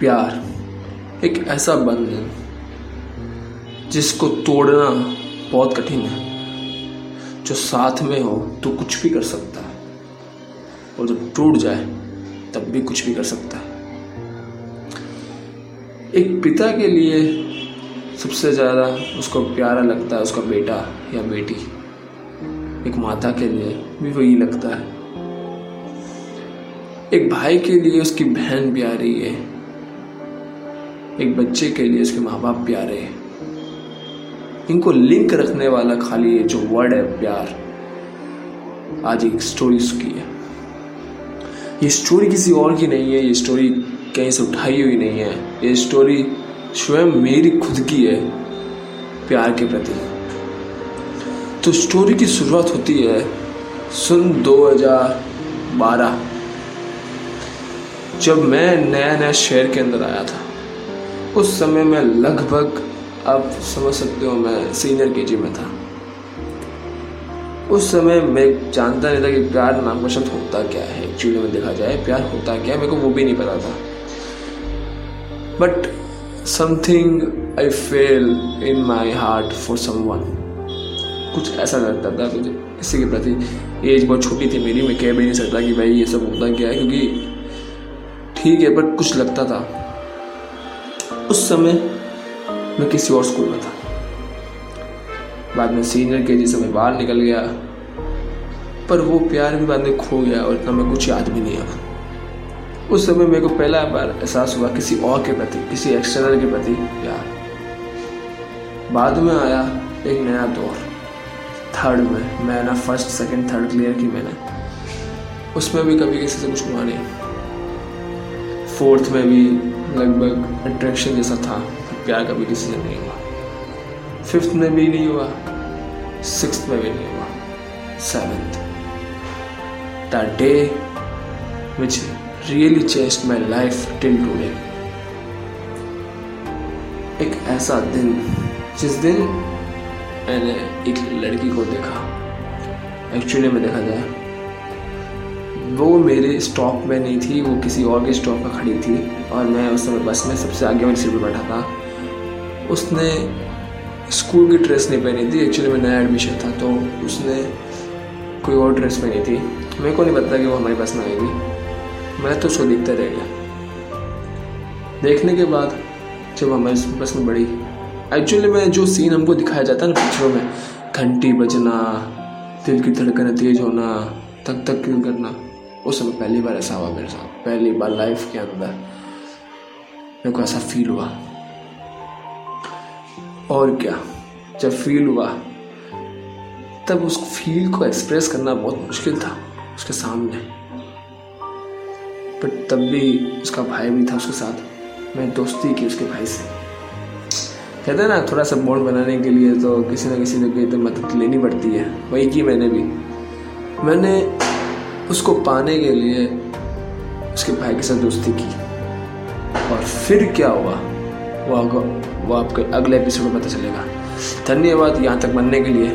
प्यार एक ऐसा बंधन जिसको तोड़ना बहुत कठिन है। जो साथ में हो तो कुछ भी कर सकता है। और जब टूट जाए, तब भी कुछ भी कर सकता है। एक पिता के लिए सबसे ज़्यादा उसको प्यारा लगता है उसका बेटा या बेटी। एक माता के लिए भी वही लगता है। एक भाई के लिए उसकी बहन प्यारी है। एक बच्चे के लिए उसके माँ बाप प्यारे हैं। इनको लिंक रखने वाला खाली ये जो वर्ड है, प्यार, आज एक स्टोरी उसकी है। ये स्टोरी किसी और की नहीं है, ये स्टोरी कहीं से उठाई हुई नहीं है। ये स्टोरी स्वयं मेरी खुद की है, प्यार के प्रति। तो स्टोरी की शुरुआत होती है सन 2012 जब मैं नया नया शहर के अंदर आया था। उस समय मैं लगभग, आप समझ सकते हो मैं सीनियर के में था। उस समय मैं जानता नहीं था कि प्यार नाम का शब्द होता क्या है। एक्चुअली में देखा जाए, प्यार होता क्या है, मेरे को वो भी नहीं पता था। But something I felt in my heart for someone कुछ ऐसा लगता था मुझे किसी के प्रति एज बहुत छोटी थी मेरी, मैं कह भी नहीं सकता कि भाई ये सब होता क्या है, क्योंकि ठीक है बट कुछ लगता था। उस समय मैं किसी और स्कूल में था। बाद में सीनियर के जी से मैं बाहर निकल गया, पर वो प्यार भी बाद में खो गया और इतना मैं कुछ याद भी नहीं आया उस समय मेरे को पहला बार एहसास हुआ किसी और के प्रति, किसी एक्सटर्नल के प्रति प्यार। बाद में आया एक नया दौर। थर्ड में, मैं ना फ़र्स्ट सेकंड थर्ड क्लियर की मैंने। उसमें भी कभी किसी से कुछ हुआ नहीं। फोर्थ में भी लगभग अट्रैक्शन जैसा था प्यार कभी किसी से नहीं हुआ। फिफ्थ में भी नहीं हुआ सिक्स में भी नहीं हुआ seventh the day which really changed my life till today एक ऐसा दिन, जिस दिन मैंने एक लड़की को देखा। एक्चुअली में देखा जाए वो मेरे स्टॉप में नहीं थी, वो किसी और के स्टॉप में खड़ी थी और मैं उस समय बस में सबसे आगे वाली सीट पर बैठा था। उसने स्कूल की ड्रेस नहीं पहनी थी एक्चुअली में नया एडमिशन था तो उसने कोई और ड्रेस पहनी थी। मेरे को नहीं पता कि वो हमारे पास में आएगी। मैं तो उसको देखता रह गया। देखने के बाद जब हमारे बस में बड़ी एक्चुअली में जो सीन हमको दिखाया जाता है ना पिक्चरों में, घंटी बजना, दिल की धड़कन तेज होना तक तक करना उस समय पहली बार ऐसा हुआ मेरे साथ, पहली बार लाइफ के अंदर मेरे को ऐसा फील हुआ। और क्या? जब फील हुआ, तब उस फील को एक्सप्रेस करना बहुत मुश्किल था उसके सामने। बट तब भी उसका भाई भी था उसके साथ, मैं दोस्ती की उसके भाई से। कहते हैं ना, थोड़ा सा बॉन्ड बनाने के लिए तो किसी ना किसी ने तो मदद लेनी पड़ती है। वही की मैंने भी। मैंने उसको पाने के लिए उसके भाई के साथ दोस्ती की। और फिर क्या हुआ? वो आपको वो आपके अगले एपिसोड में पता चलेगा। धन्यवाद यहाँ तक बनने के लिए।